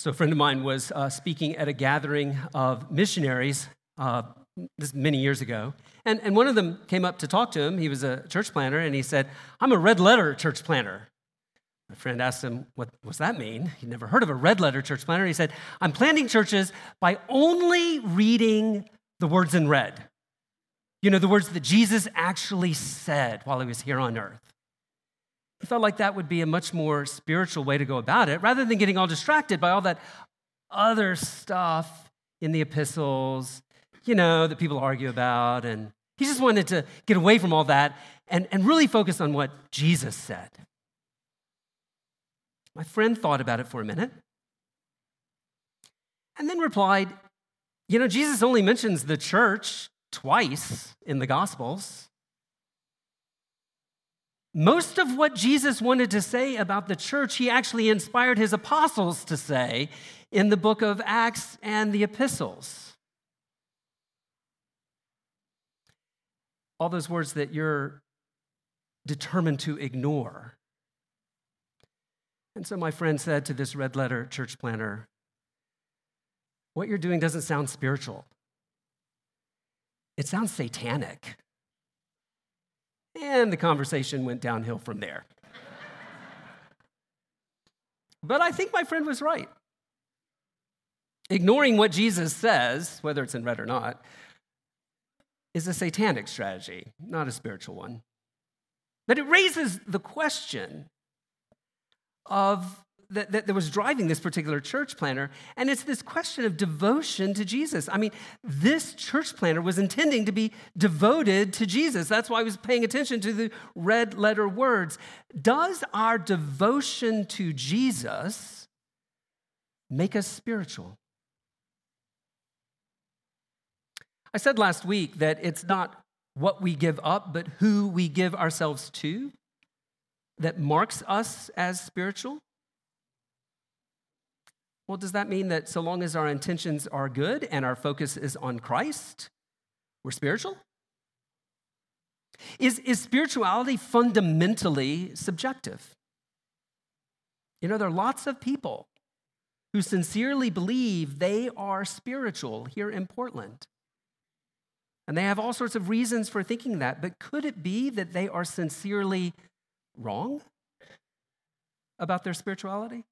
So, a friend of mine was uh, speaking at a gathering of missionaries uh, many years ago. And, and one of them came up to talk to him. He was a church planter, and he said, I'm a red letter church planter. My friend asked him, What does that mean? He'd never heard of a red letter church planter. He said, I'm planting churches by only reading the words in red. You know, the words that Jesus actually said while he was here on earth. He felt like that would be a much more spiritual way to go about it rather than getting all distracted by all that other stuff in the epistles, you know, that people argue about. And he just wanted to get away from all that and, and really focus on what Jesus said. My friend thought about it for a minute and then replied, You know, Jesus only mentions the church twice in the Gospels. Most of what Jesus wanted to say about the church, he actually inspired his apostles to say in the book of Acts and the epistles. All those words that you're determined to ignore. And so my friend said to this red letter church planner, What you're doing doesn't sound spiritual, it sounds satanic. And the conversation went downhill from there. but I think my friend was right. Ignoring what Jesus says, whether it's in red or not, is a satanic strategy, not a spiritual one. But it raises the question of that, that, that, was driving this particular church planner. And it's this question of devotion to Jesus. I mean, this church planner was intending to be devoted to Jesus. That's why he was paying attention to the red letter words. Does our devotion to Jesus make us spiritual? I said last week that it's not what we give up, but who we give ourselves to that marks us as spiritual. Well, does that mean that so long as our intentions are good and our focus is on Christ, we're spiritual? Is, is spirituality fundamentally subjective? You know, there are lots of people who sincerely believe they are spiritual here in Portland. And they have all sorts of reasons for thinking that, but could it be that they are sincerely wrong about their spirituality?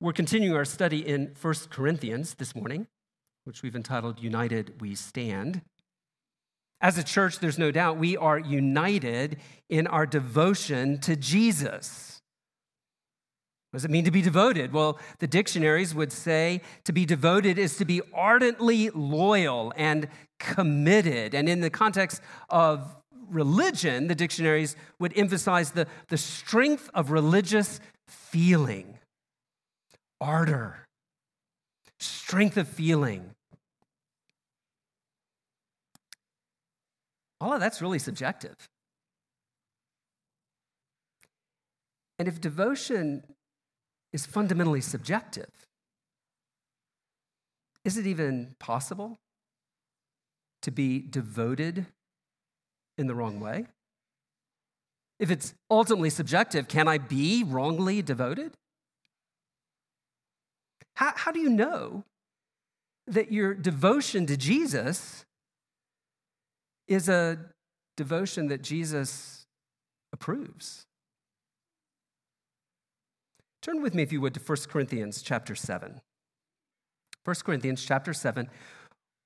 We're continuing our study in 1 Corinthians this morning, which we've entitled United We Stand. As a church, there's no doubt we are united in our devotion to Jesus. What does it mean to be devoted? Well, the dictionaries would say to be devoted is to be ardently loyal and committed. And in the context of religion, the dictionaries would emphasize the, the strength of religious feeling ardor, strength of feeling. All of that's really subjective. And if devotion is fundamentally subjective, is it even possible to be devoted in the wrong way? If it's ultimately subjective, can I be wrongly devoted? How, how do you know that your devotion to Jesus is a devotion that Jesus approves? Turn with me, if you would, to 1 Corinthians chapter 7. 1 Corinthians chapter 7.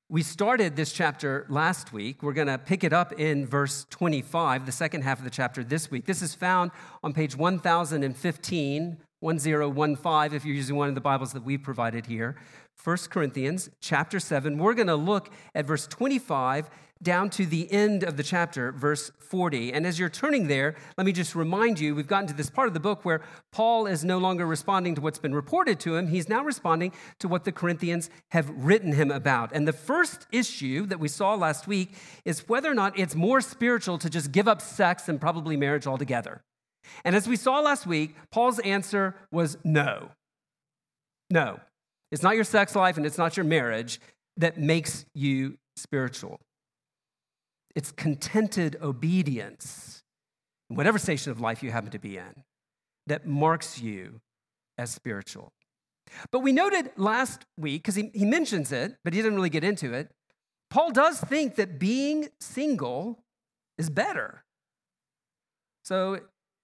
We started this chapter last week. We're going to pick it up in verse 25, the second half of the chapter this week. This is found on page 1015 1015 if you're using one of the Bibles that we've provided here. 1 Corinthians chapter 7. We're going to look at verse 25 down to the end of the chapter, verse 40. And as you're turning there, let me just remind you we've gotten to this part of the book where Paul is no longer responding to what's been reported to him. He's now responding to what the Corinthians have written him about. And the first issue that we saw last week is whether or not it's more spiritual to just give up sex and probably marriage altogether. And as we saw last week, Paul's answer was no. No. It's not your sex life and it's not your marriage that makes you spiritual. It's contented obedience, whatever station of life you happen to be in, that marks you as spiritual. But we noted last week, because he, he mentions it, but he didn't really get into it, Paul does think that being single is better. So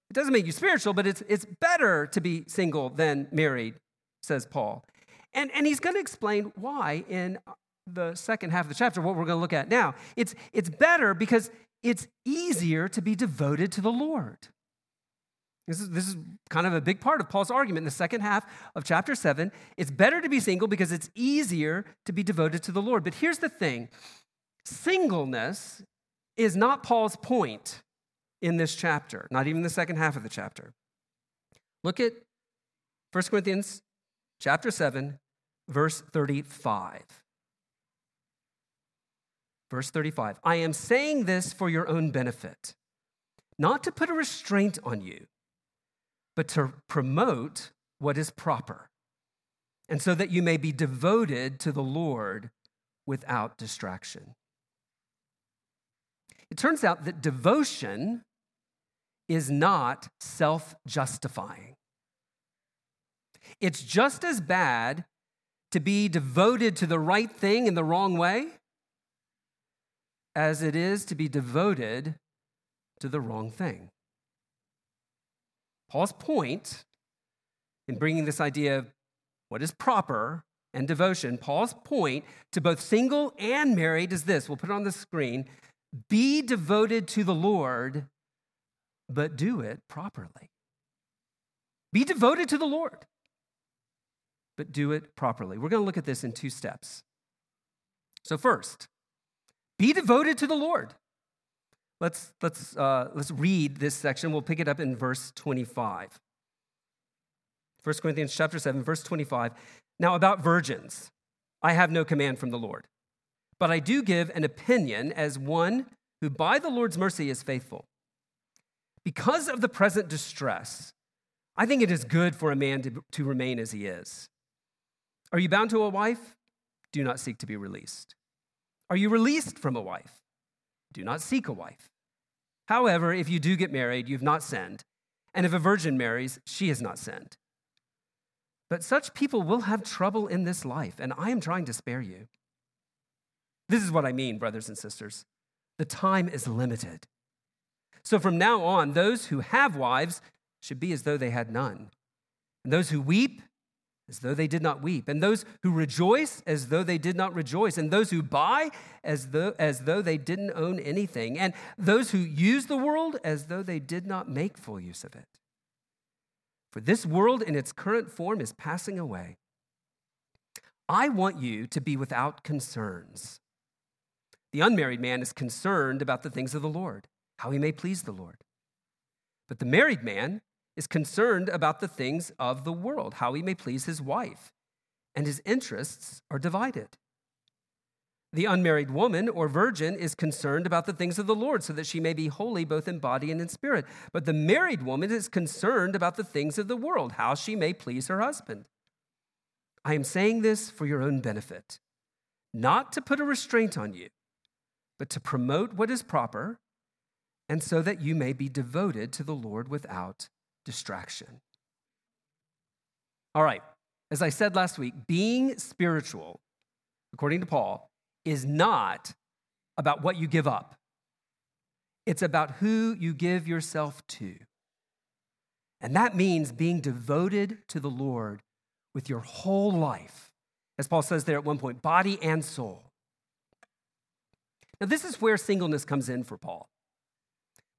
it doesn't make you spiritual, but it's, it's better to be single than married, says Paul. And, and he's going to explain why in the second half of the chapter, what we're going to look at now. It's, it's better because it's easier to be devoted to the Lord. This is, this is kind of a big part of Paul's argument in the second half of chapter 7. It's better to be single because it's easier to be devoted to the Lord. But here's the thing singleness is not Paul's point in this chapter, not even the second half of the chapter. Look at 1 Corinthians chapter 7, verse 35. Verse 35 I am saying this for your own benefit, not to put a restraint on you, but to promote what is proper, and so that you may be devoted to the Lord without distraction. It turns out that devotion is not self justifying. It's just as bad to be devoted to the right thing in the wrong way as it is to be devoted to the wrong thing. Paul's point in bringing this idea of what is proper and devotion, Paul's point to both single and married is this we'll put it on the screen be devoted to the Lord, but do it properly. Be devoted to the Lord, but do it properly. We're going to look at this in two steps. So, first, be devoted to the Lord. Let's, let's, uh, let's read this section. We'll pick it up in verse 25. 1 Corinthians chapter 7, verse 25. Now, about virgins, I have no command from the Lord, but I do give an opinion as one who by the Lord's mercy is faithful. Because of the present distress, I think it is good for a man to, to remain as he is. Are you bound to a wife? Do not seek to be released. Are you released from a wife? Do not seek a wife. However, if you do get married, you've not sinned. And if a virgin marries, she has not sinned. But such people will have trouble in this life, and I am trying to spare you. This is what I mean, brothers and sisters. The time is limited. So from now on, those who have wives should be as though they had none. And those who weep as though they did not weep, and those who rejoice as though they did not rejoice, and those who buy as though, as though they didn't own anything, and those who use the world as though they did not make full use of it. For this world in its current form is passing away. I want you to be without concerns. The unmarried man is concerned about the things of the Lord, how he may please the Lord. But the married man is concerned about the things of the world, how he may please his wife, and his interests are divided. The unmarried woman or virgin is concerned about the things of the Lord so that she may be holy both in body and in spirit. But the married woman is concerned about the things of the world, how she may please her husband. I am saying this for your own benefit, not to put a restraint on you, but to promote what is proper, and so that you may be devoted to the Lord without distraction. All right, as I said last week, being spiritual, according to Paul, is not about what you give up, it's about who you give yourself to. And that means being devoted to the Lord with your whole life, as Paul says there at one point, body and soul. Now, this is where singleness comes in for Paul.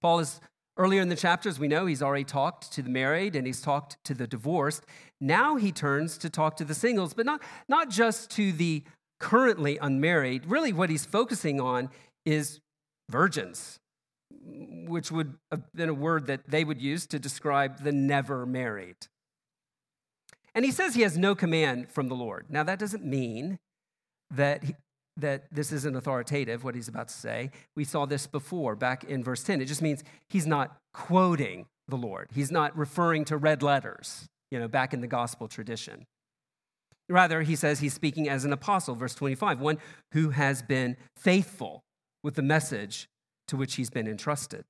Paul is Earlier in the chapters, we know he's already talked to the married and he's talked to the divorced. Now he turns to talk to the singles, but not, not just to the currently unmarried. Really, what he's focusing on is virgins, which would have been a word that they would use to describe the never married. And he says he has no command from the Lord. Now, that doesn't mean that that this isn't authoritative, what he's about to say. We saw this before back in verse 10. It just means he's not quoting the Lord, he's not referring to red letters, you know, back in the gospel tradition. Rather, he says he's speaking as an apostle, verse 25, one who has been faithful with the message to which he's been entrusted.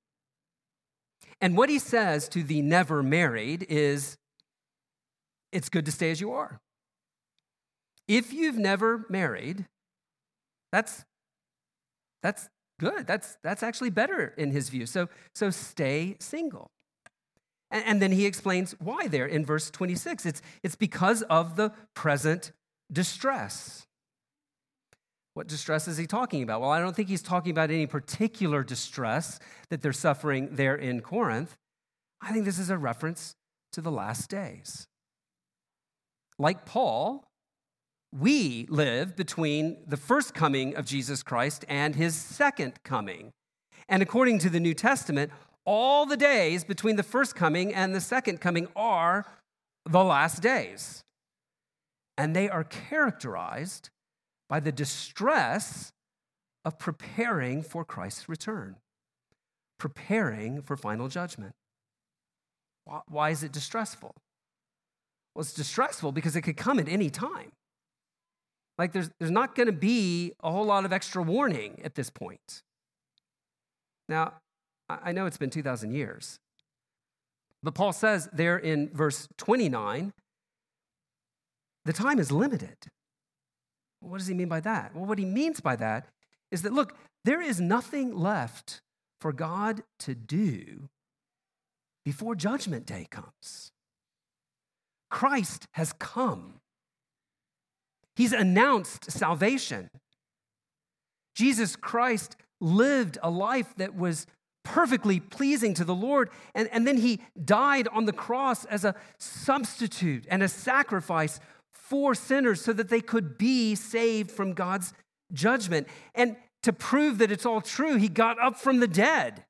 And what he says to the never married is it's good to stay as you are. If you've never married, that's that's good. That's that's actually better in his view. So so stay single. And, and then he explains why there in verse 26. It's it's because of the present distress. What distress is he talking about? Well, I don't think he's talking about any particular distress that they're suffering there in Corinth. I think this is a reference to the last days. Like Paul, we live between the first coming of Jesus Christ and his second coming. And according to the New Testament, all the days between the first coming and the second coming are the last days. And they are characterized by the distress of preparing for Christ's return, preparing for final judgment. Why is it distressful? Well, it's distressful because it could come at any time. Like, there's, there's not going to be a whole lot of extra warning at this point. Now, I know it's been 2,000 years, but Paul says there in verse 29 the time is limited. What does he mean by that? Well, what he means by that is that, look, there is nothing left for God to do before judgment day comes. Christ has come. He's announced salvation. Jesus Christ lived a life that was perfectly pleasing to the Lord, and, and then he died on the cross as a substitute and a sacrifice for sinners so that they could be saved from God's judgment. And to prove that it's all true, he got up from the dead.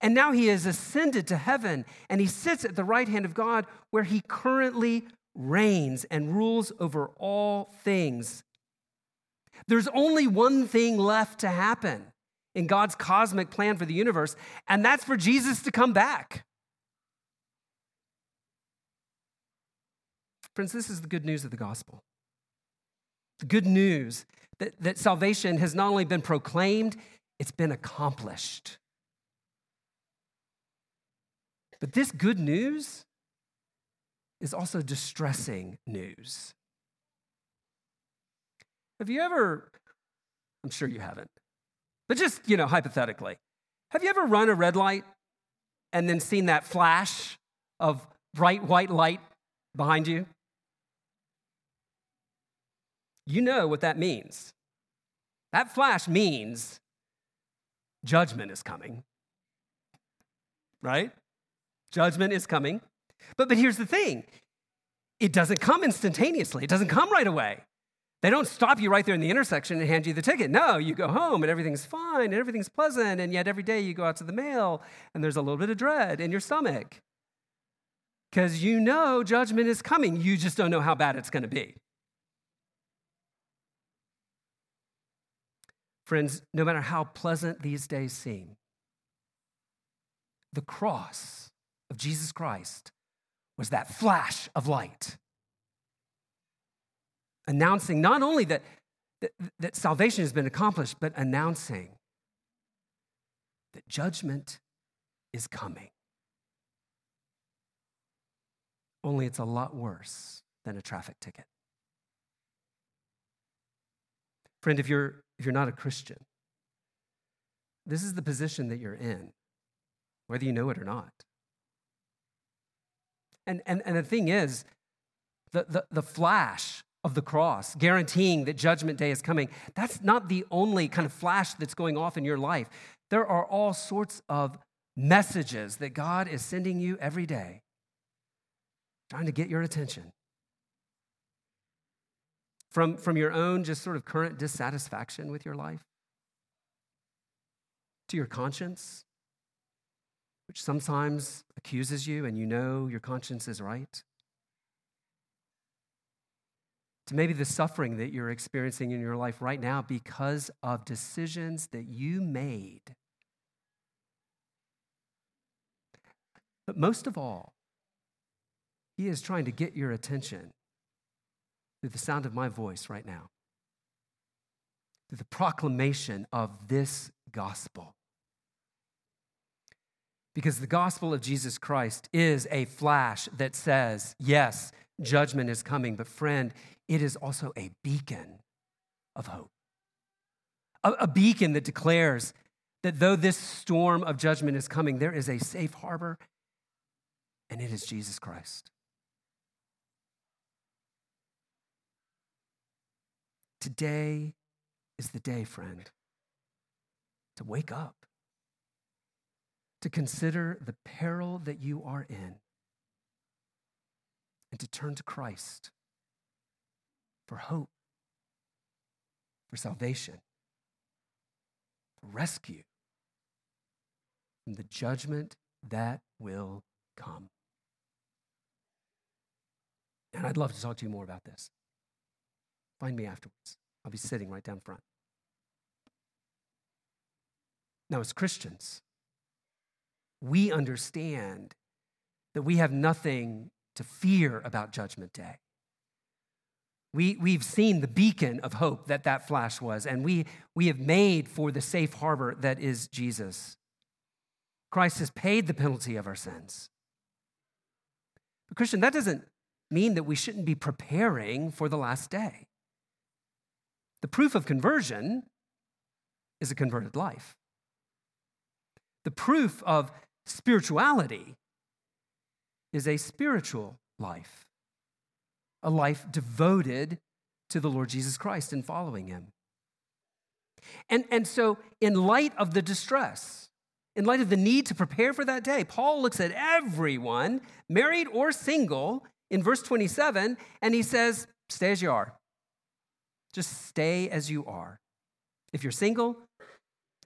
And now he has ascended to heaven and he sits at the right hand of God where he currently reigns and rules over all things. There's only one thing left to happen in God's cosmic plan for the universe, and that's for Jesus to come back. Friends, this is the good news of the gospel. The good news that, that salvation has not only been proclaimed, it's been accomplished. But this good news is also distressing news. Have you ever, I'm sure you haven't, but just, you know, hypothetically, have you ever run a red light and then seen that flash of bright white light behind you? You know what that means. That flash means judgment is coming, right? Judgment is coming. But, but here's the thing it doesn't come instantaneously, it doesn't come right away. They don't stop you right there in the intersection and hand you the ticket. No, you go home and everything's fine and everything's pleasant, and yet every day you go out to the mail and there's a little bit of dread in your stomach. Because you know judgment is coming, you just don't know how bad it's going to be. Friends, no matter how pleasant these days seem, the cross of Jesus Christ was that flash of light, announcing not only that, that, that salvation has been accomplished, but announcing that judgment is coming. Only it's a lot worse than a traffic ticket. Friend, if you're, if you're not a Christian, this is the position that you're in, whether you know it or not. And, and, and the thing is, the, the, the flash of the cross, guaranteeing that judgment day is coming, that's not the only kind of flash that's going off in your life. There are all sorts of messages that God is sending you every day, trying to get your attention. From, from your own just sort of current dissatisfaction with your life, to your conscience, which sometimes accuses you and you know your conscience is right, to maybe the suffering that you're experiencing in your life right now because of decisions that you made. But most of all, He is trying to get your attention through the sound of my voice right now, through the proclamation of this gospel. Because the gospel of Jesus Christ is a flash that says, yes, judgment is coming, but friend, it is also a beacon of hope. A, a beacon that declares that though this storm of judgment is coming, there is a safe harbor, and it is Jesus Christ. Today is the day, friend, to wake up, to consider the peril that you are in, and to turn to Christ for hope, for salvation, for rescue from the judgment that will come. And I'd love to talk to you more about this. Find me afterwards. I'll be sitting right down front. Now, as Christians, we understand that we have nothing to fear about Judgment Day. We, we've seen the beacon of hope that that flash was, and we, we have made for the safe harbor that is Jesus. Christ has paid the penalty of our sins. But, Christian, that doesn't mean that we shouldn't be preparing for the last day. The proof of conversion is a converted life. The proof of spirituality is a spiritual life, a life devoted to the Lord Jesus Christ and following him. And, and so, in light of the distress, in light of the need to prepare for that day, Paul looks at everyone, married or single, in verse 27, and he says, Stay as you are. Just stay as you are. If you're single,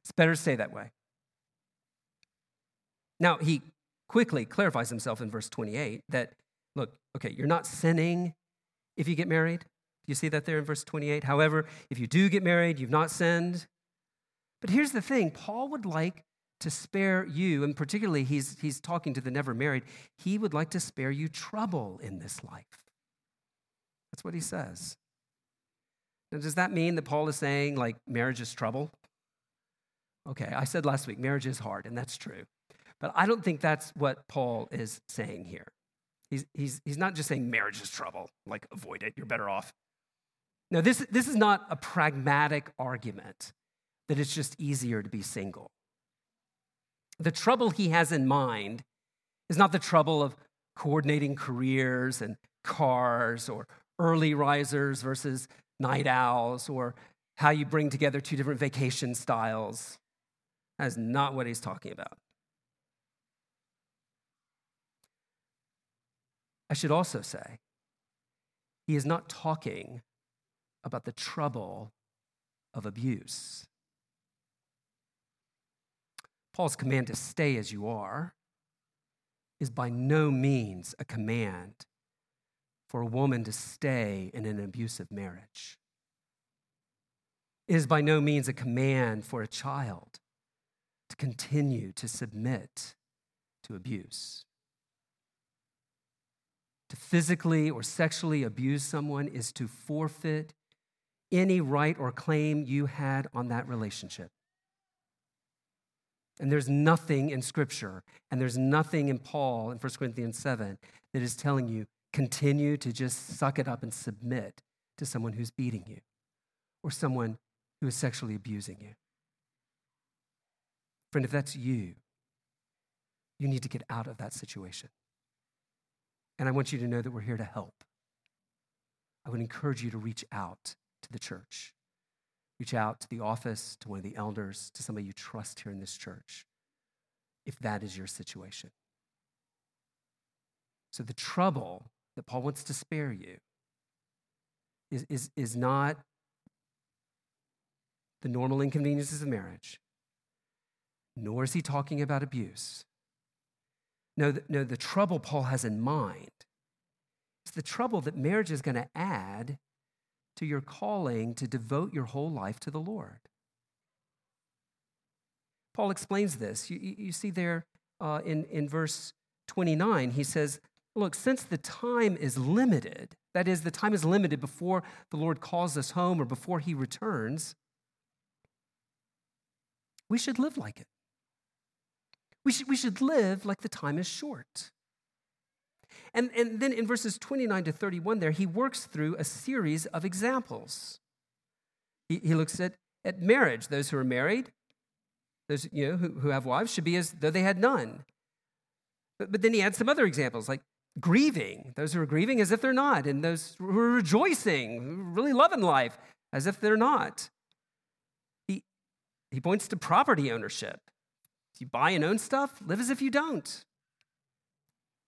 it's better to stay that way. Now, he quickly clarifies himself in verse 28 that, look, okay, you're not sinning if you get married. Do You see that there in verse 28? However, if you do get married, you've not sinned. But here's the thing Paul would like to spare you, and particularly he's, he's talking to the never married, he would like to spare you trouble in this life. That's what he says. Now, does that mean that Paul is saying, like, marriage is trouble? Okay, I said last week, marriage is hard, and that's true. But I don't think that's what Paul is saying here. He's, he's, he's not just saying marriage is trouble, like, avoid it, you're better off. Now, this, this is not a pragmatic argument that it's just easier to be single. The trouble he has in mind is not the trouble of coordinating careers and cars or early risers versus night owls or how you bring together two different vacation styles. That is not what he's talking about. I should also say, he is not talking about the trouble of abuse. Paul's command to stay as you are is by no means a command for a woman to stay in an abusive marriage. It is by no means a command for a child to continue to submit to abuse. To physically or sexually abuse someone is to forfeit any right or claim you had on that relationship. And there's nothing in Scripture, and there's nothing in Paul in 1 Corinthians 7 that is telling you continue to just suck it up and submit to someone who's beating you or someone who is sexually abusing you. Friend, if that's you, you need to get out of that situation. And I want you to know that we're here to help. I would encourage you to reach out to the church. Reach out to the office, to one of the elders, to somebody you trust here in this church, if that is your situation. So, the trouble that Paul wants to spare you is, is, is not the normal inconveniences of marriage, nor is he talking about abuse. No, the, no, the trouble Paul has in mind is the trouble that marriage is going to add to your calling to devote your whole life to the Lord. Paul explains this. You, you see there uh, in, in verse 29, he says, Look, since the time is limited, that is, the time is limited before the Lord calls us home or before he returns, we should live like it. We should, we should live like the time is short. And, and then in verses 29 to 31, there, he works through a series of examples. He, he looks at, at marriage. Those who are married, those you know, who, who have wives, should be as though they had none. But, but then he adds some other examples, like grieving, those who are grieving as if they're not, and those who are rejoicing, really loving life, as if they're not. He, he points to property ownership. You buy and own stuff, live as if you don't.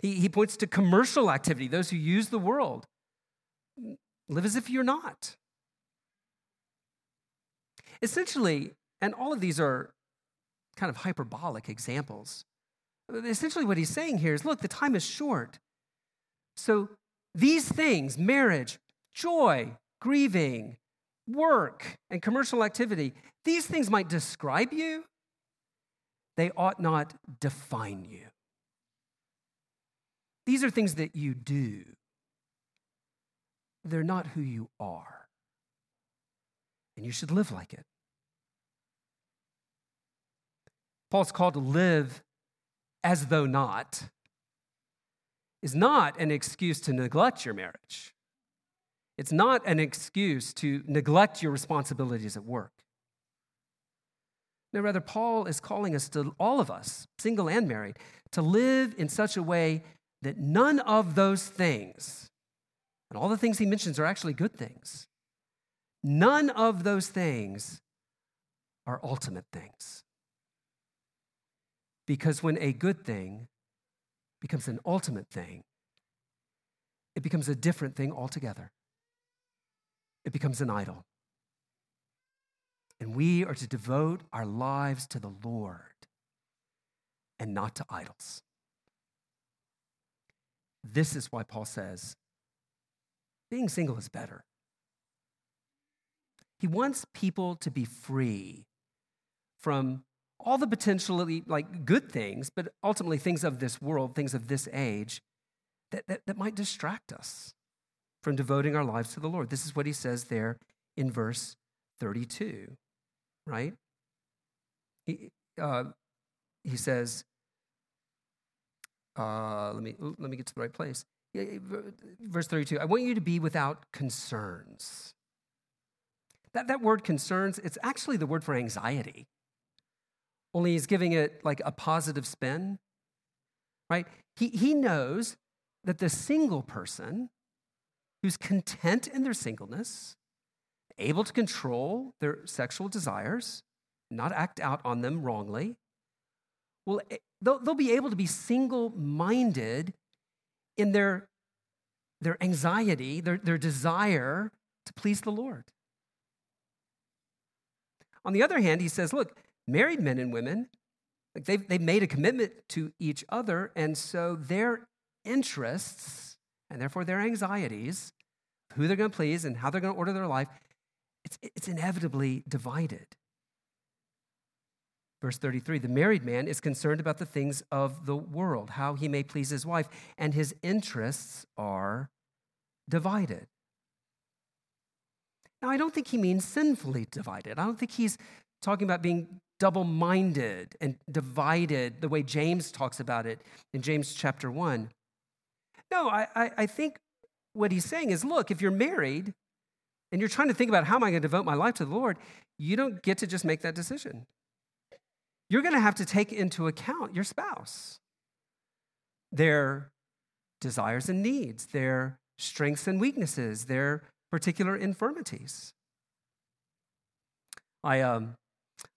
He, he points to commercial activity, those who use the world. Live as if you're not. Essentially, and all of these are kind of hyperbolic examples. Essentially, what he's saying here is look, the time is short. So these things marriage, joy, grieving, work, and commercial activity these things might describe you, they ought not define you. These are things that you do, they're not who you are. And you should live like it. Paul's called to live as though not is not an excuse to neglect your marriage. It's not an excuse to neglect your responsibilities at work. No, rather, Paul is calling us to all of us, single and married, to live in such a way that none of those things, and all the things he mentions are actually good things, none of those things are ultimate things. Because when a good thing becomes an ultimate thing, it becomes a different thing altogether. It becomes an idol. And we are to devote our lives to the Lord and not to idols. This is why Paul says being single is better. He wants people to be free from all the potentially like good things, but ultimately things of this world, things of this age, that, that, that might distract us from devoting our lives to the Lord. This is what he says there in verse 32, right? He, uh, he says, uh, let, me, let me get to the right place. Verse 32 I want you to be without concerns. That, that word concerns, it's actually the word for anxiety only he's giving it like a positive spin, right? He, he knows that the single person who's content in their singleness, able to control their sexual desires, not act out on them wrongly, well, eh, they'll, they'll be able to be single minded in their, their anxiety, their, their desire to please the Lord. On the other hand, he says, look, married men and women, like they've, they've made a commitment to each other, and so their interests and therefore their anxieties, who they're going to please and how they're going to order their life, it's, it's inevitably divided. Verse 33 the married man is concerned about the things of the world, how he may please his wife, and his interests are divided. Now, I don't think he means sinfully divided. I don't think he's talking about being double minded and divided the way James talks about it in James chapter 1. No, I, I, I think what he's saying is look, if you're married and you're trying to think about how am I going to devote my life to the Lord, you don't get to just make that decision. You're going to have to take into account your spouse, their desires and needs, their strengths and weaknesses, their particular infirmities. I, um,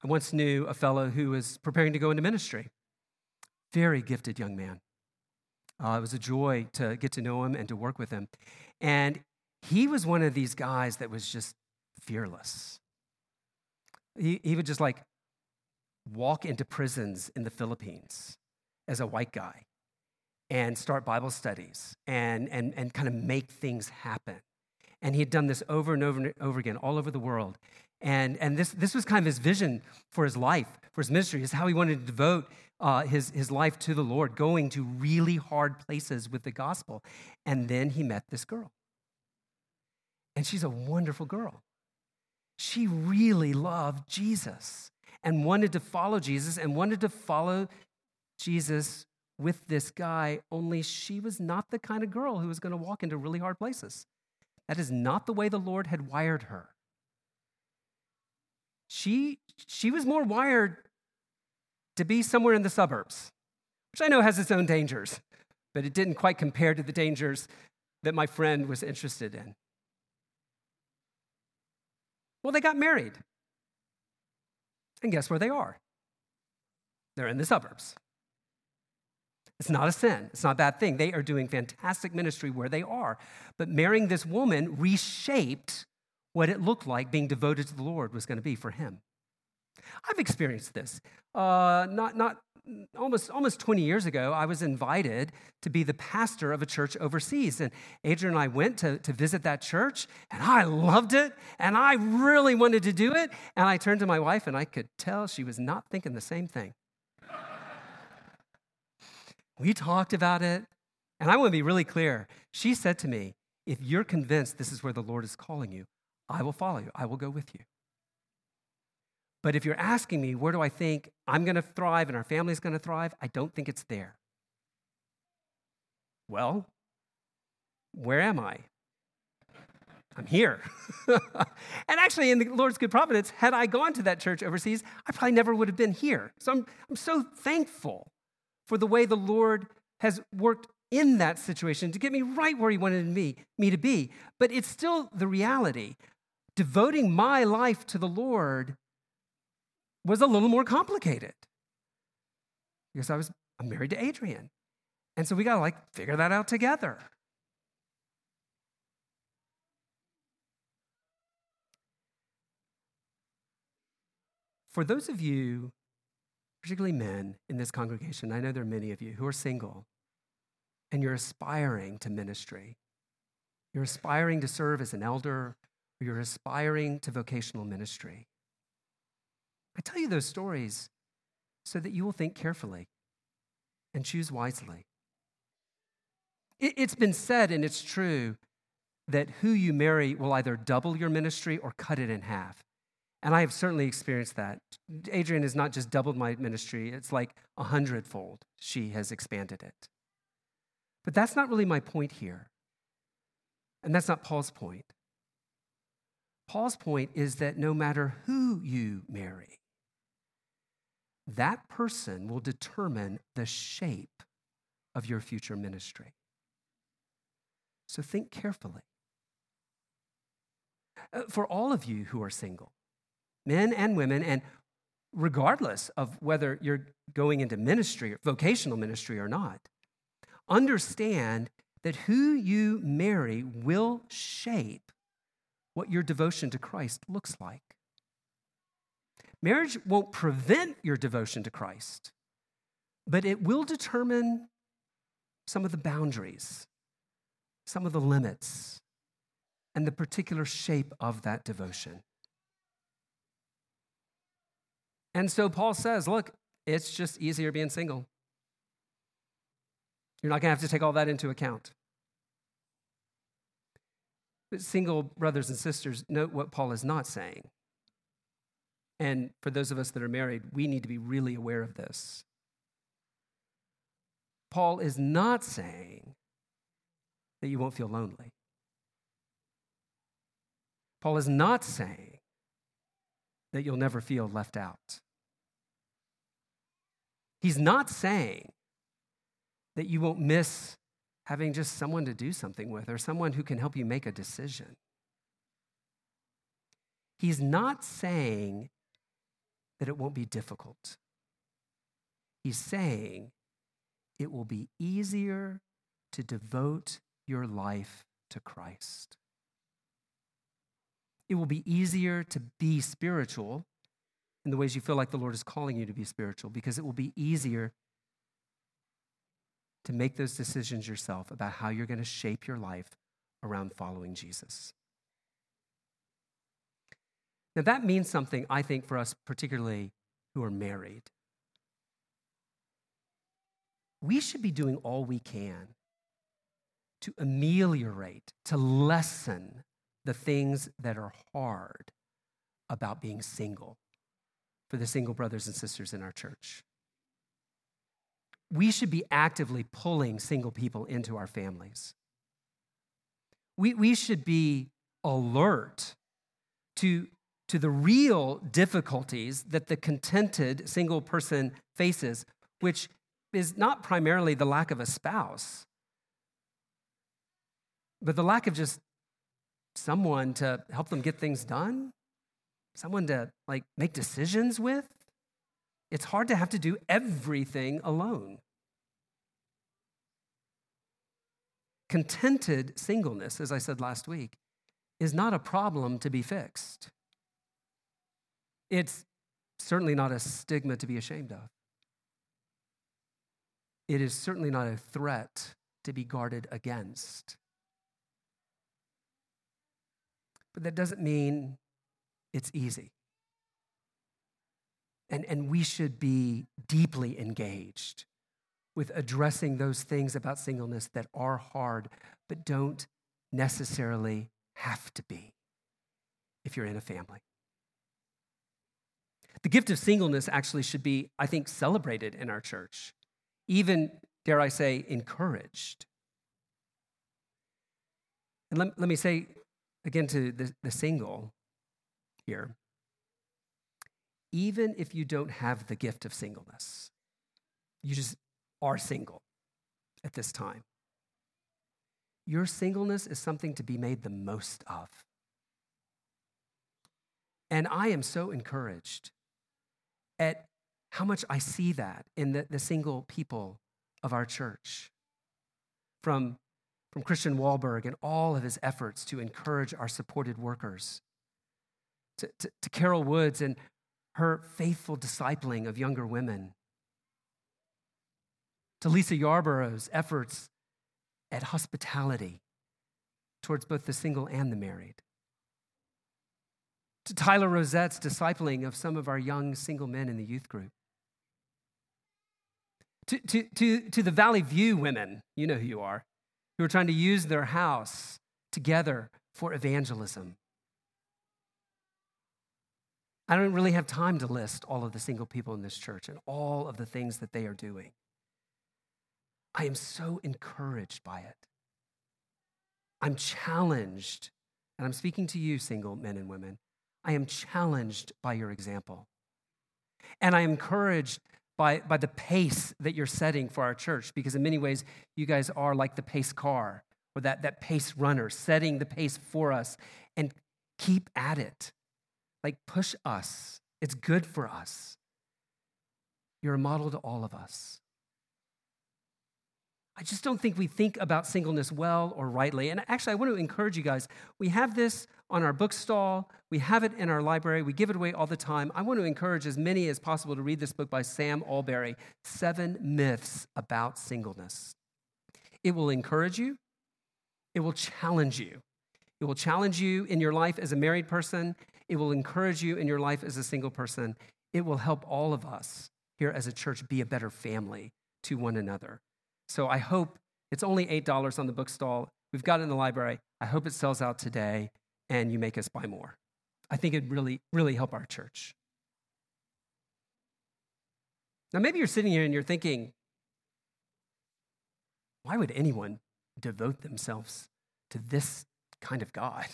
I once knew a fellow who was preparing to go into ministry. Very gifted young man. Uh, it was a joy to get to know him and to work with him. And he was one of these guys that was just fearless. He, he would just like walk into prisons in the Philippines as a white guy and start Bible studies and, and, and kind of make things happen. And he had done this over and over and over again, all over the world. And, and this, this was kind of his vision for his life, for his ministry, is how he wanted to devote uh, his, his life to the Lord, going to really hard places with the gospel. And then he met this girl. And she's a wonderful girl. She really loved Jesus and wanted to follow Jesus and wanted to follow Jesus with this guy, only she was not the kind of girl who was going to walk into really hard places. That is not the way the Lord had wired her. She, she was more wired to be somewhere in the suburbs, which I know has its own dangers, but it didn't quite compare to the dangers that my friend was interested in. Well, they got married. And guess where they are? They're in the suburbs. It's not a sin. It's not a bad thing. They are doing fantastic ministry where they are. But marrying this woman reshaped what it looked like being devoted to the Lord was going to be for him. I've experienced this. Uh, not, not almost, almost 20 years ago, I was invited to be the pastor of a church overseas. And Adrian and I went to, to visit that church, and I loved it, and I really wanted to do it. And I turned to my wife, and I could tell she was not thinking the same thing. We talked about it, and I want to be really clear. She said to me, If you're convinced this is where the Lord is calling you, I will follow you, I will go with you. But if you're asking me, where do I think I'm going to thrive and our family's going to thrive? I don't think it's there. Well, where am I? I'm here. and actually, in the Lord's good providence, had I gone to that church overseas, I probably never would have been here. So I'm, I'm so thankful for the way the Lord has worked in that situation to get me right where He wanted me, me to be. But it's still the reality. Devoting my life to the Lord was a little more complicated because I was I'm married to Adrian. And so we got to like figure that out together. For those of you particularly men in this congregation, I know there are many of you who are single and you're aspiring to ministry. You're aspiring to serve as an elder, or you're aspiring to vocational ministry. I tell you those stories so that you will think carefully and choose wisely. It's been said, and it's true, that who you marry will either double your ministry or cut it in half. And I have certainly experienced that. Adrian has not just doubled my ministry, it's like a hundredfold she has expanded it. But that's not really my point here. And that's not Paul's point. Paul's point is that no matter who you marry, that person will determine the shape of your future ministry. So think carefully. Uh, for all of you who are single, men and women, and regardless of whether you're going into ministry, vocational ministry or not, understand that who you marry will shape what your devotion to Christ looks like. Marriage won't prevent your devotion to Christ, but it will determine some of the boundaries, some of the limits, and the particular shape of that devotion. And so Paul says, look, it's just easier being single. You're not going to have to take all that into account. But single brothers and sisters, note what Paul is not saying. And for those of us that are married, we need to be really aware of this. Paul is not saying that you won't feel lonely. Paul is not saying that you'll never feel left out. He's not saying that you won't miss having just someone to do something with or someone who can help you make a decision. He's not saying that it won't be difficult. He's saying it will be easier to devote your life to Christ. It will be easier to be spiritual in the ways you feel like the Lord is calling you to be spiritual because it will be easier to make those decisions yourself about how you're going to shape your life around following Jesus. Now, that means something, I think, for us, particularly who are married. We should be doing all we can to ameliorate, to lessen the things that are hard about being single for the single brothers and sisters in our church. we should be actively pulling single people into our families. We, we should be alert to, to the real difficulties that the contented single person faces, which is not primarily the lack of a spouse, but the lack of just someone to help them get things done, someone to like make decisions with. It's hard to have to do everything alone. Contented singleness, as I said last week, is not a problem to be fixed. It's certainly not a stigma to be ashamed of. It is certainly not a threat to be guarded against. But that doesn't mean it's easy. And, and we should be deeply engaged with addressing those things about singleness that are hard, but don't necessarily have to be if you're in a family. The gift of singleness actually should be, I think, celebrated in our church, even, dare I say, encouraged. And let, let me say again to the, the single here even if you don't have the gift of singleness, you just are single at this time. Your singleness is something to be made the most of. And I am so encouraged at how much I see that in the, the single people of our church. From, from Christian Wahlberg and all of his efforts to encourage our supported workers, to, to, to Carol Woods and her faithful discipling of younger women, to Lisa Yarborough's efforts at hospitality towards both the single and the married, to Tyler Rosette's discipling of some of our young single men in the youth group, to, to, to, to the Valley View women, you know who you are, who are trying to use their house together for evangelism. I don't really have time to list all of the single people in this church and all of the things that they are doing. I am so encouraged by it. I'm challenged, and I'm speaking to you, single men and women. I am challenged by your example. And I am encouraged by, by the pace that you're setting for our church, because in many ways, you guys are like the pace car or that, that pace runner, setting the pace for us. And keep at it. Like, push us. It's good for us. You're a model to all of us. I just don't think we think about singleness well or rightly. And actually, I want to encourage you guys. We have this on our bookstall, we have it in our library, we give it away all the time. I want to encourage as many as possible to read this book by Sam Allberry Seven Myths About Singleness. It will encourage you, it will challenge you. It will challenge you in your life as a married person, it will encourage you in your life as a single person. It will help all of us here as a church be a better family to one another. So I hope it's only $8 on the bookstall. We've got it in the library. I hope it sells out today and you make us buy more. I think it'd really, really help our church. Now, maybe you're sitting here and you're thinking, why would anyone devote themselves to this kind of God?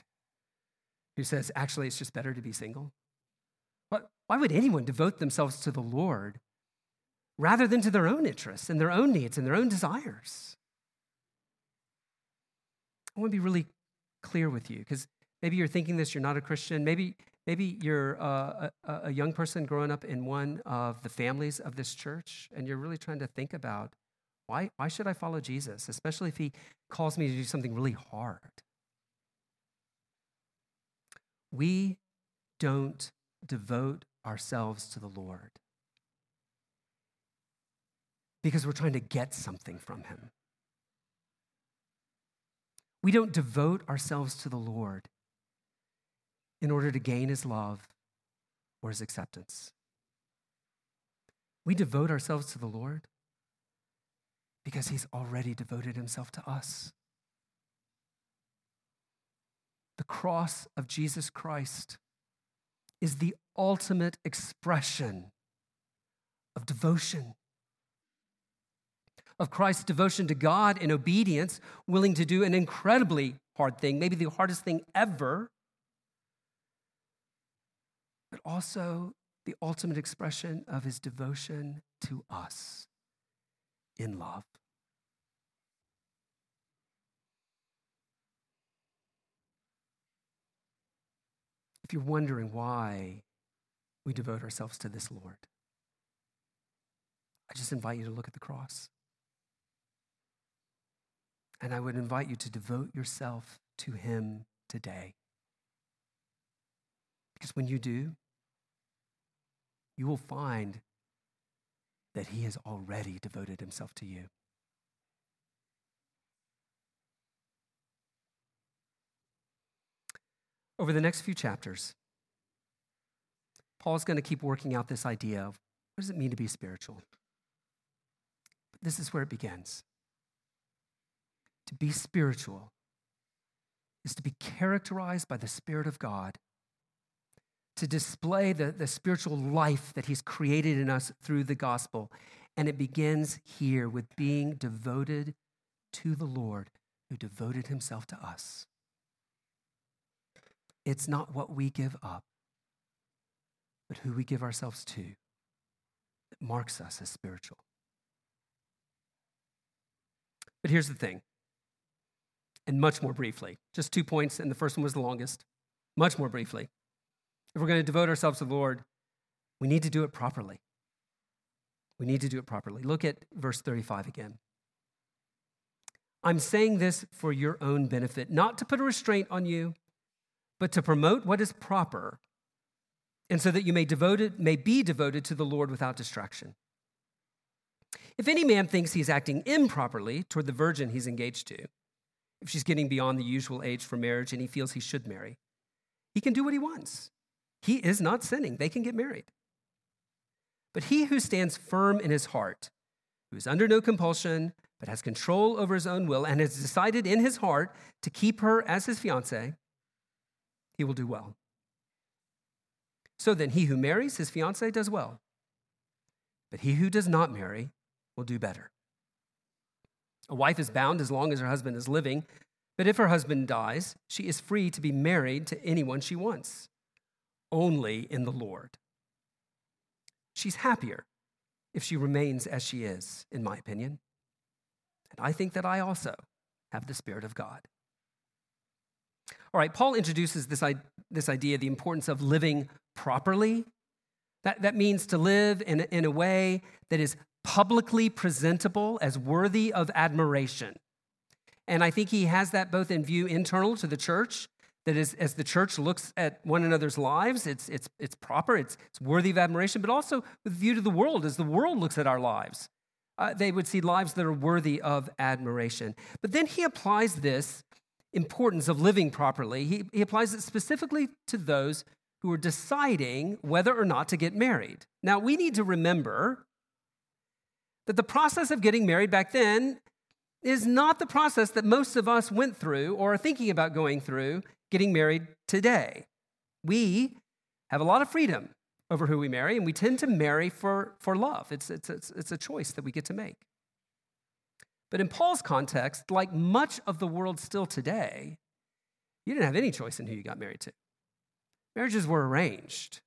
who says, actually, it's just better to be single? Why would anyone devote themselves to the Lord rather than to their own interests and their own needs and their own desires? I want to be really clear with you because maybe you're thinking this, you're not a Christian. Maybe, maybe you're uh, a, a young person growing up in one of the families of this church and you're really trying to think about why, why should I follow Jesus, especially if he calls me to do something really hard? we don't devote ourselves to the Lord because we're trying to get something from Him. We don't devote ourselves to the Lord in order to gain His love or His acceptance. We devote ourselves to the Lord because He's already devoted Himself to us. The cross of Jesus Christ is the ultimate expression of devotion. Of Christ's devotion to God and obedience, willing to do an incredibly hard thing, maybe the hardest thing ever, but also the ultimate expression of his devotion to us in love. If you're wondering why we devote ourselves to this Lord, I just invite you to look at the cross. And I would invite you to devote yourself to Him today. Because when you do, you will find that He has already devoted Himself to you. Over the next few chapters, Paul's going to keep working out this idea of what does it mean to be spiritual? But this is where it begins. To be spiritual is to be characterized by the Spirit of God, to display the, the spiritual life that He's created in us through the gospel. And it begins here with being devoted to the Lord who devoted Himself to us. It's not what we give up, but who we give ourselves to that marks us as spiritual. But here's the thing, and much more briefly, just two points, and the first one was the longest. Much more briefly. If we're going to devote ourselves to the Lord, we need to do it properly. We need to do it properly. Look at verse 35 again. I'm saying this for your own benefit, not to put a restraint on you but to promote what is proper, and so that you may, devoted, may be devoted to the Lord without distraction. If any man thinks he's acting improperly toward the virgin he's engaged to, if she's getting beyond the usual age for marriage and he feels he should marry, he can do what he wants. He is not sinning. They can get married. But he who stands firm in his heart, who is under no compulsion, but has control over his own will, and has decided in his heart to keep her as his fiancee, he will do well. So then, he who marries his fiancee does well, but he who does not marry will do better. A wife is bound as long as her husband is living, but if her husband dies, she is free to be married to anyone she wants, only in the Lord. She's happier if she remains as she is, in my opinion. And I think that I also have the Spirit of God. All right, Paul introduces this, this idea, the importance of living properly. That, that means to live in, in a way that is publicly presentable as worthy of admiration. And I think he has that both in view internal to the church, that is, as the church looks at one another's lives, it's, it's, it's proper, it's, it's worthy of admiration, but also with view to the world, as the world looks at our lives. Uh, they would see lives that are worthy of admiration. But then he applies this importance of living properly, he, he applies it specifically to those who are deciding whether or not to get married. Now, we need to remember that the process of getting married back then is not the process that most of us went through or are thinking about going through getting married today. We have a lot of freedom over who we marry, and we tend to marry for, for love. It's, it's, it's, it's a choice that we get to make. But in Paul's context, like much of the world still today, you didn't have any choice in who you got married to. Marriages were arranged.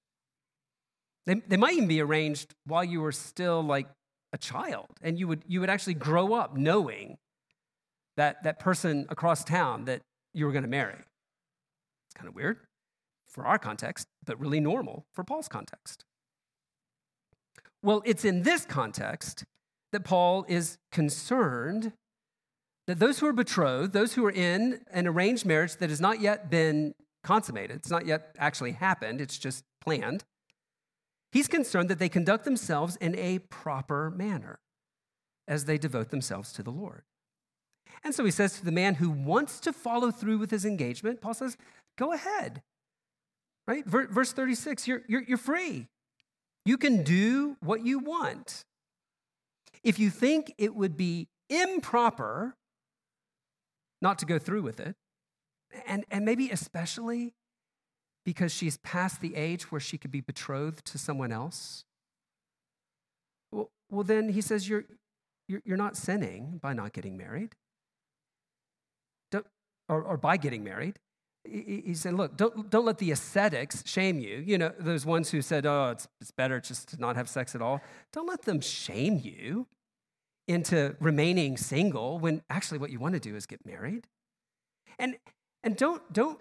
They, they might even be arranged while you were still like a child, and you would, you would actually grow up knowing that, that person across town that you were going to marry. It's kind of weird for our context, but really normal for Paul's context. Well, it's in this context that Paul is concerned that those who are betrothed, those who are in an arranged marriage that has not yet been consummated, it's not yet actually happened, it's just planned, he's concerned that they conduct themselves in a proper manner as they devote themselves to the Lord. And so he says to the man who wants to follow through with his engagement, Paul says, go ahead. Right? Verse 36, you're, you're, you're free. You can do what you want. If you think it would be improper not to go through with it, and, and maybe especially because she's past the age where she could be betrothed to someone else, well, well then he says you're, you're not sinning by not getting married don't, or, or by getting married. He said, Look, don't, don't let the ascetics shame you. You know, those ones who said, Oh, it's, it's better just to not have sex at all. Don't let them shame you into remaining single when actually what you want to do is get married. And, and don't, don't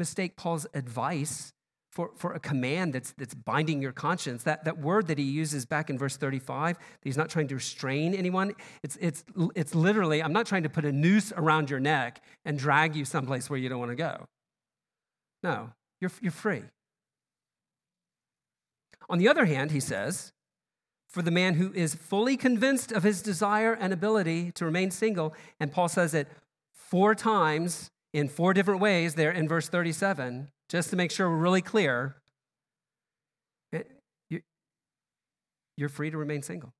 mistake Paul's advice for, for a command that's, that's binding your conscience. That, that word that he uses back in verse 35, he's not trying to restrain anyone. It's, it's, it's literally, I'm not trying to put a noose around your neck and drag you someplace where you don't want to go. No, you're, you're free. On the other hand, he says, for the man who is fully convinced of his desire and ability to remain single, and Paul says it four times in four different ways there in verse 37, just to make sure we're really clear, you're free to remain single.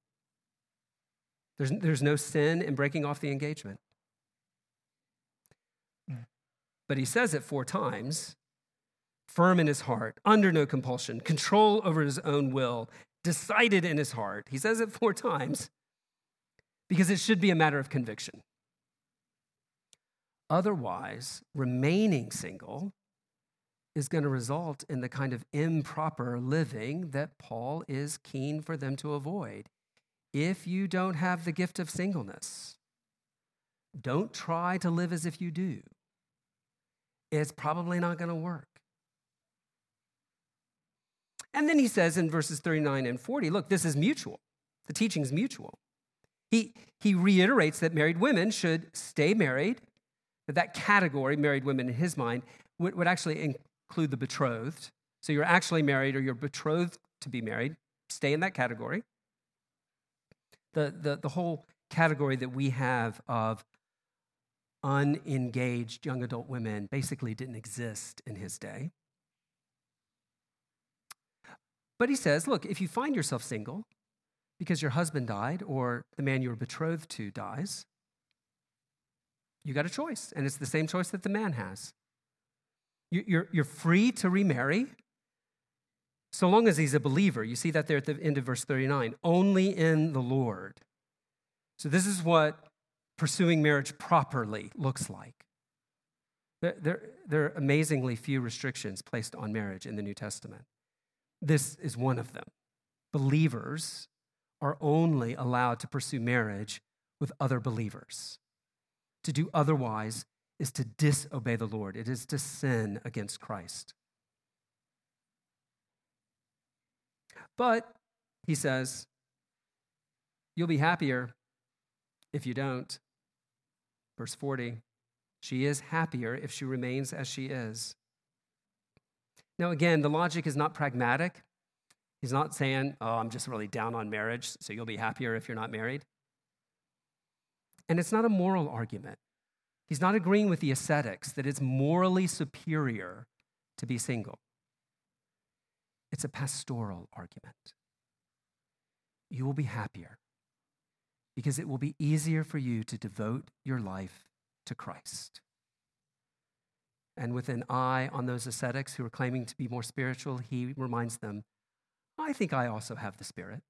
There's, there's no sin in breaking off the engagement. Hmm. But he says it four times firm in his heart, under no compulsion, control over his own will, decided in his heart. He says it four times because it should be a matter of conviction. Otherwise, remaining single is going to result in the kind of improper living that Paul is keen for them to avoid. If you don't have the gift of singleness, don't try to live as if you do. It's probably not going to work. And then he says in verses 39 and 40 look, this is mutual. The teaching is mutual. He, he reiterates that married women should stay married that that category, married women in his mind, would, would actually include the betrothed. So you're actually married or you're betrothed to be married, stay in that category. The, the, the whole category that we have of unengaged young adult women basically didn't exist in his day. But he says, look, if you find yourself single because your husband died or the man you were betrothed to dies, you got a choice, and it's the same choice that the man has. You're, you're free to remarry so long as he's a believer. You see that there at the end of verse 39 only in the Lord. So, this is what pursuing marriage properly looks like. There, there, there are amazingly few restrictions placed on marriage in the New Testament. This is one of them. Believers are only allowed to pursue marriage with other believers. To do otherwise is to disobey the Lord, it is to sin against Christ. But, he says, you'll be happier if you don't. Verse 40 she is happier if she remains as she is. Now, again, the logic is not pragmatic. He's not saying, oh, I'm just really down on marriage, so you'll be happier if you're not married. And it's not a moral argument. He's not agreeing with the ascetics that it's morally superior to be single. It's a pastoral argument. You will be happier because it will be easier for you to devote your life to Christ. And with an eye on those ascetics who are claiming to be more spiritual, he reminds them, I think I also have the Spirit.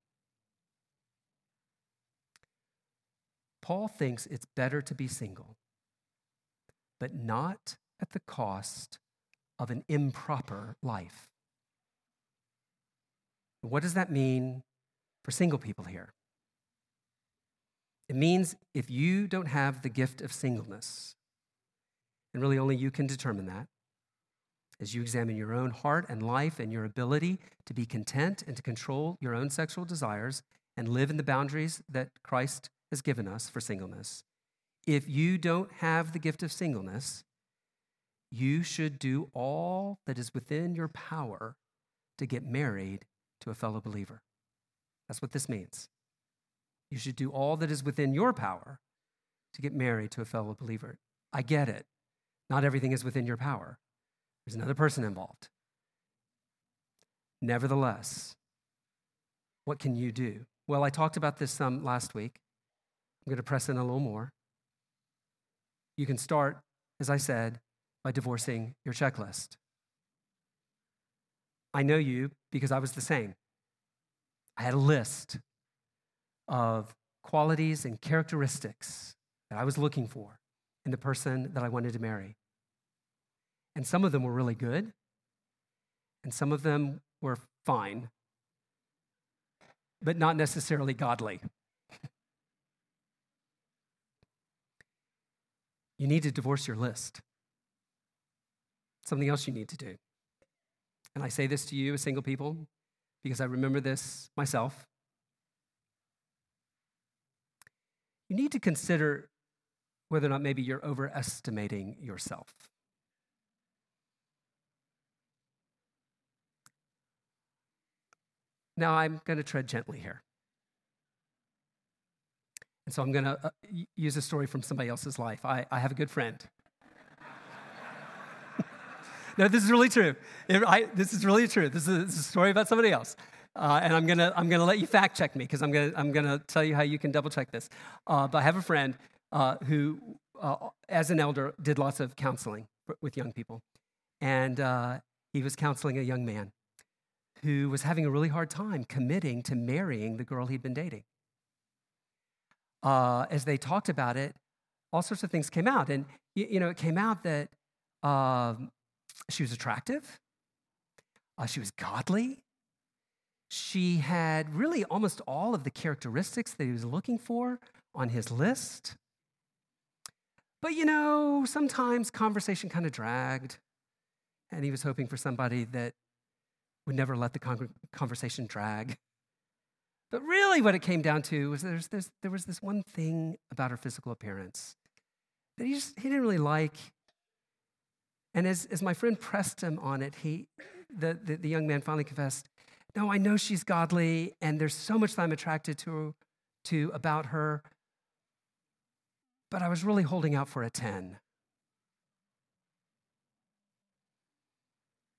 Paul thinks it's better to be single, but not at the cost of an improper life. What does that mean for single people here? It means if you don't have the gift of singleness, and really only you can determine that, as you examine your own heart and life and your ability to be content and to control your own sexual desires and live in the boundaries that Christ has given us for singleness. If you don't have the gift of singleness, you should do all that is within your power to get married to a fellow believer. That's what this means. You should do all that is within your power to get married to a fellow believer. I get it. Not everything is within your power, there's another person involved. Nevertheless, what can you do? Well, I talked about this some last week. I'm going to press in a little more. You can start, as I said, by divorcing your checklist. I know you because I was the same. I had a list of qualities and characteristics that I was looking for in the person that I wanted to marry. And some of them were really good, and some of them were fine, but not necessarily godly. You need to divorce your list. Something else you need to do. And I say this to you as single people because I remember this myself. You need to consider whether or not maybe you're overestimating yourself. Now, I'm going to tread gently here. And so I'm going to uh, use a story from somebody else's life. I, I have a good friend. no, this is really true. It, I, this is really true. This is, this is, a story about somebody else. Uh, and I'm going to I'm gonna let you fact check me because I'm going to I'm gonna tell you how you can double check this. Uh, but I have a friend uh, who, uh, as an elder, did lots of counseling with young people. And uh, he was counseling a young man who was having a really hard time committing to marrying the girl he'd been dating. Uh, as they talked about it, all sorts of things came out. And, you, know, it came out that um, she was attractive, uh, she was godly, she had really almost all of the characteristics that he was looking for on his list. But you know, sometimes conversation kind of dragged, and he was hoping for somebody that would never let the conversation drag. But really, what it came down to was there's, there's, there was this one thing about her physical appearance that he just he didn't really like. And as, as my friend pressed him on it, he, the, the, the young man finally confessed, No, I know she's godly, and there's so much that I'm attracted to, to about her, but I was really holding out for a 10.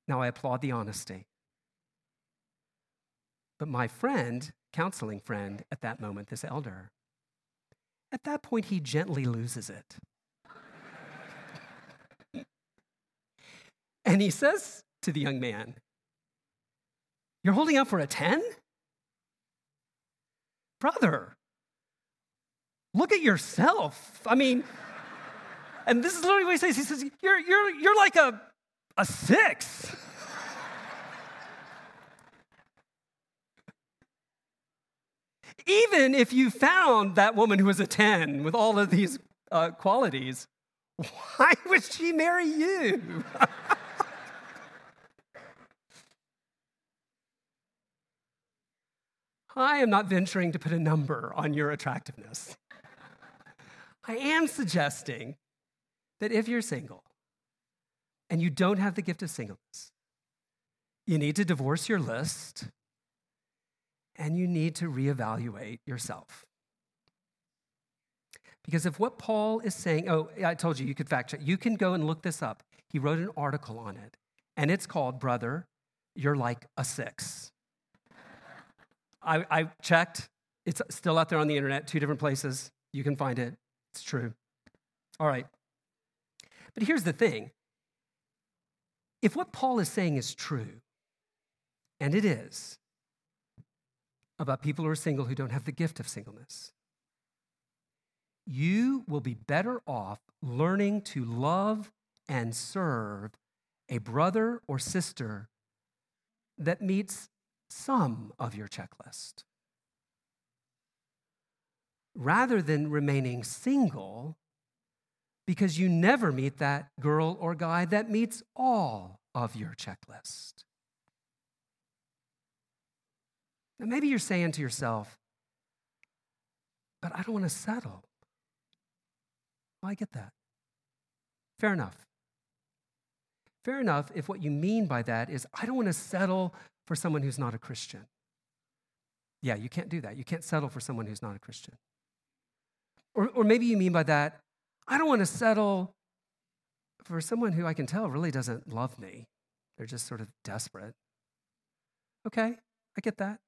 Now, I applaud the honesty. But my friend, counseling friend at that moment, this elder, at that point, he gently loses it. and he says to the young man, You're holding out for a 10? Brother, Look at yourself. I mean, and this is literally what he says. He says, You're, you're, you're like a, a six. Even if you found that woman who was a 10 with all of these uh, qualities, why would she marry you? I am not venturing to put a number on your attractiveness. I am suggesting that if you're single and you don't have the gift of singleness, you need to divorce your list and you need to reevaluate yourself. Because if what Paul is saying, oh, I told you you could fact check, you can go and look this up. He wrote an article on it, and it's called Brother, You're Like a Six. I, I checked, it's still out there on the internet, two different places. You can find it. It's true. All right. But here's the thing if what Paul is saying is true, and it is, about people who are single who don't have the gift of singleness, you will be better off learning to love and serve a brother or sister that meets some of your checklist rather than remaining single because you never meet that girl or guy that meets all of your checklist. Now, maybe you're saying to yourself, but I don't want to settle. Well, I get that. Fair enough. Fair enough if what you mean by that is, I don't want to settle for someone who's not a Christian. Yeah, you can't do that. You can't settle for someone who's not a Christian. Or, or maybe you mean by that, I don't want to settle for someone who I can tell really doesn't love me. They're just sort of desperate. Okay, I get that.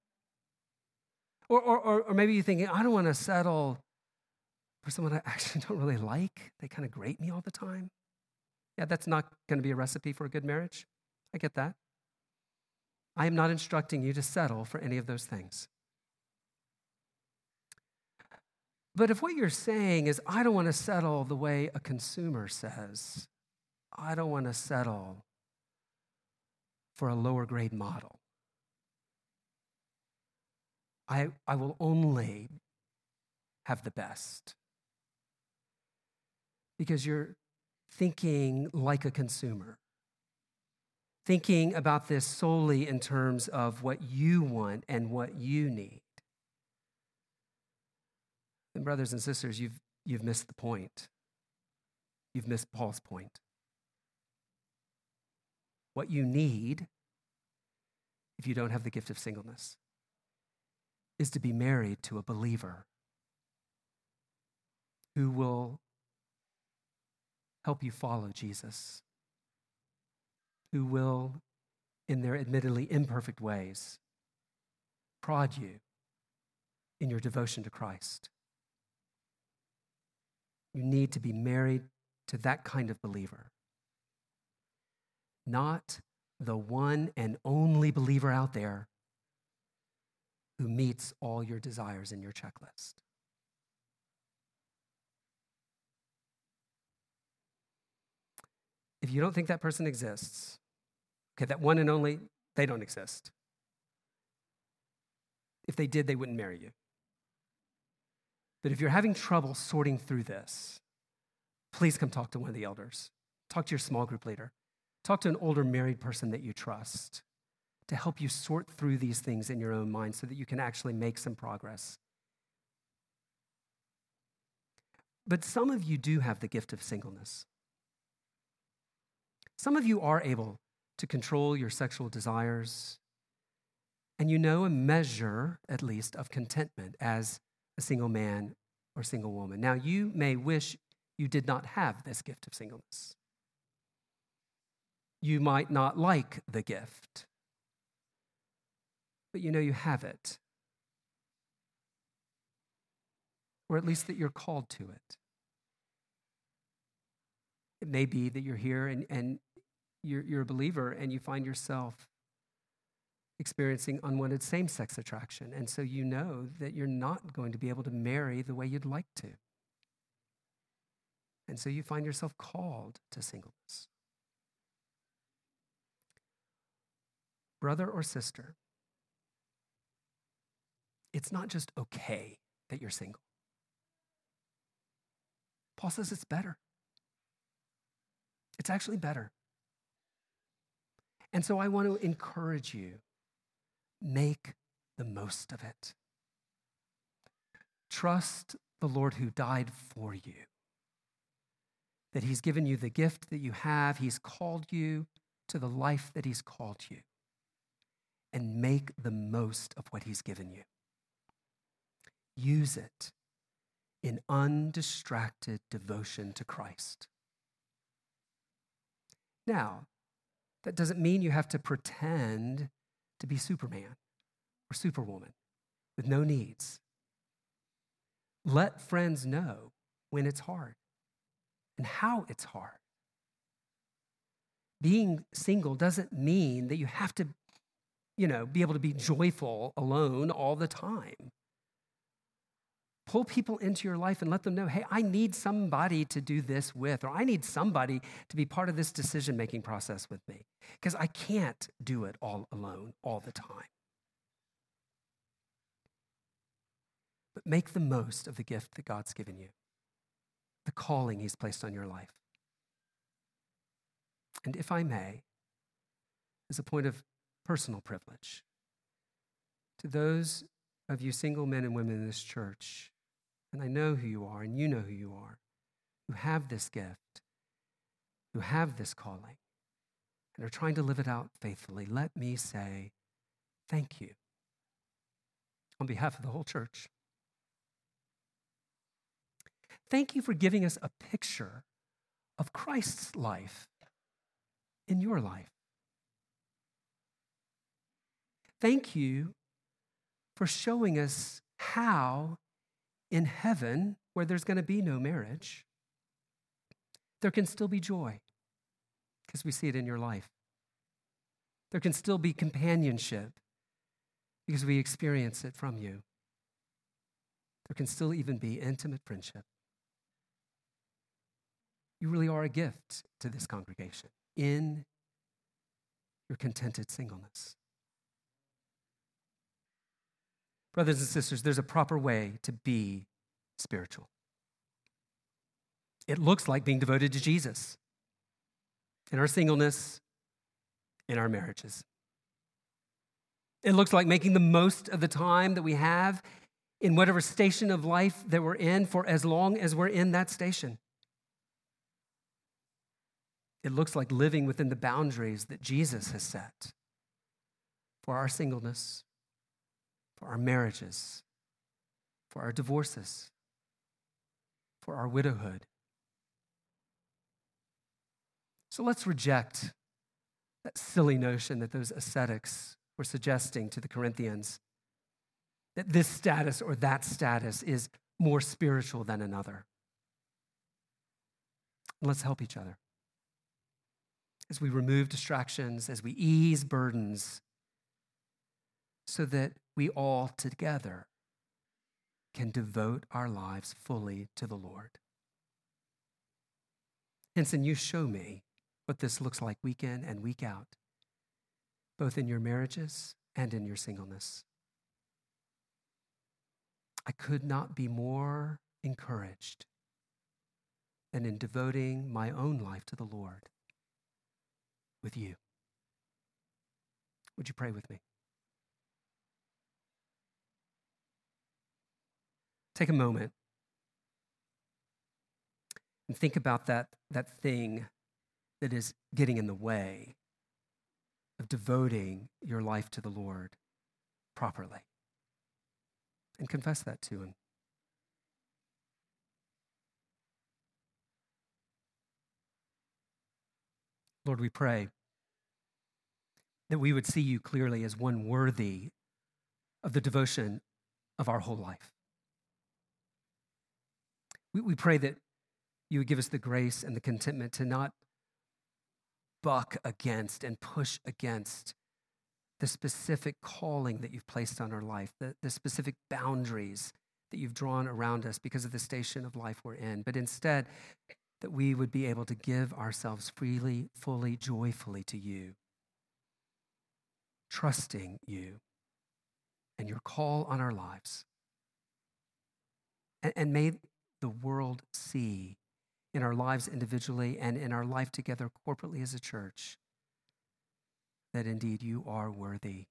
Or, or, or, maybe you're thinking, I don't want to settle for someone I actually don't really like. They kind of grate me all the time. Yeah, that's not going to be a recipe for a good marriage. I get that. I am not instructing you to settle for any of those things. But if what you're saying is, I don't want to settle the way a consumer says, I don't want to settle for a lower grade model. I, I will only have the best. Because you're thinking like a consumer, thinking about this solely in terms of what you want and what you need. And, brothers and sisters, you've, you've missed the point. You've missed Paul's point. What you need, if you don't have the gift of singleness, is to be married to a believer who will help you follow Jesus, who will, in their admittedly imperfect ways, prod you in your devotion to Christ. You need to be married to that kind of believer, not the one and only believer out there who meets all your desires in your checklist. If you don't think that person exists, okay, that one and only, they don't exist. If they did, they wouldn't marry you. But if you're having trouble sorting through this, please come talk to one of the elders. Talk to your small group leader. Talk to an older married person that you trust to help you sort through these things in your own mind so that you can actually make some progress. But some of you do have the gift of singleness. Some of you are able to control your sexual desires, and you know a measure, at least, of contentment as a single man or single woman. Now, you may wish you did not have this gift of singleness. You might not like the gift, but you know you have it. Or at least that you're called to it. It may be that you're here and, and you're, you're a believer and you find yourself experiencing unwanted same sex attraction. And so you know that you're not going to be able to marry the way you'd like to. And so you find yourself called to singleness. Brother or sister, it's not just okay that you're single. Paul says it's better. It's actually better. And so I want to encourage you make the most of it. Trust the Lord who died for you, that He's given you the gift that you have, He's called you to the life that He's called you, and make the most of what He's given you. Use it in undistracted devotion to Christ. Now, that doesn't mean you have to pretend to be Superman or Superwoman with no needs. Let friends know when it's hard and how it's hard. Being single doesn't mean that you have to, you know, be able to be joyful alone all the time. Pull people into your life and let them know hey, I need somebody to do this with, or I need somebody to be part of this decision making process with me, because I can't do it all alone all the time. But make the most of the gift that God's given you, the calling He's placed on your life. And if I may, as a point of personal privilege, to those of you single men and women in this church and I know who you are, and you know who you are, who have this gift, who have this calling, and are trying to live it out faithfully, let me say thank you on behalf of the whole church. Thank you for giving us a picture of Christ's life in your life. Thank you for showing us how in heaven, where there's going to be no marriage, there can still be joy because we see it in your life. There can still be companionship because we experience it from you. there can still even be intimate friendship. You really are a gift to this congregation in your contented singleness. Brothers and sisters, there's a proper way to be spiritual. It looks like being devoted to Jesus in our singleness, in our marriages. It looks like making the most of the time that we have in whatever station of life that we're in for as long as we're in that station. It looks like living within the boundaries that Jesus has set for our singleness, for our marriages, for our divorces, for our widowhood. So let's reject that silly notion that those ascetics were suggesting to the Corinthians that this status or that status is more spiritual than another. Let's help each other as we remove distractions, as we ease burdens, so that we all together can devote our lives fully to the Lord. Henson, you show me what this looks like week in and week out, both in your marriages and in your singleness. I could not be more encouraged than in devoting my own life to the Lord with you. Would you pray with me? Take a moment and think about that, that thing that is getting in the way of devoting your life to the Lord properly. And confess that to Him. Lord, we pray that we would see you clearly as one worthy of the devotion of our whole life. We, we pray that you would give us the grace and the contentment to not buck against and push against the specific calling that you've placed on our life, the, the specific boundaries that you've drawn around us because of the station of life we're in, but instead, that we would be able to give ourselves freely, fully, joyfully to you, trusting you and your call on our lives. And, and may the world see in our lives individually and in our life together corporately as a church that indeed you are worthy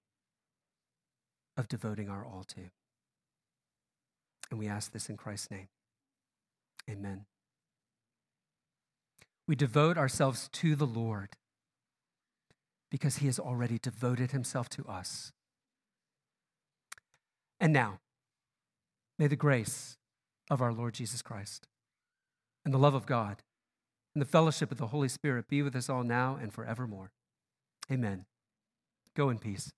of devoting our all to. And we ask this in Christ's name. Amen. We devote ourselves to the Lord because he has already devoted himself to us. And now, may the grace of our Lord Jesus Christ and the love of God and the fellowship of the Holy Spirit be with us all now and forevermore. Amen. Go in peace.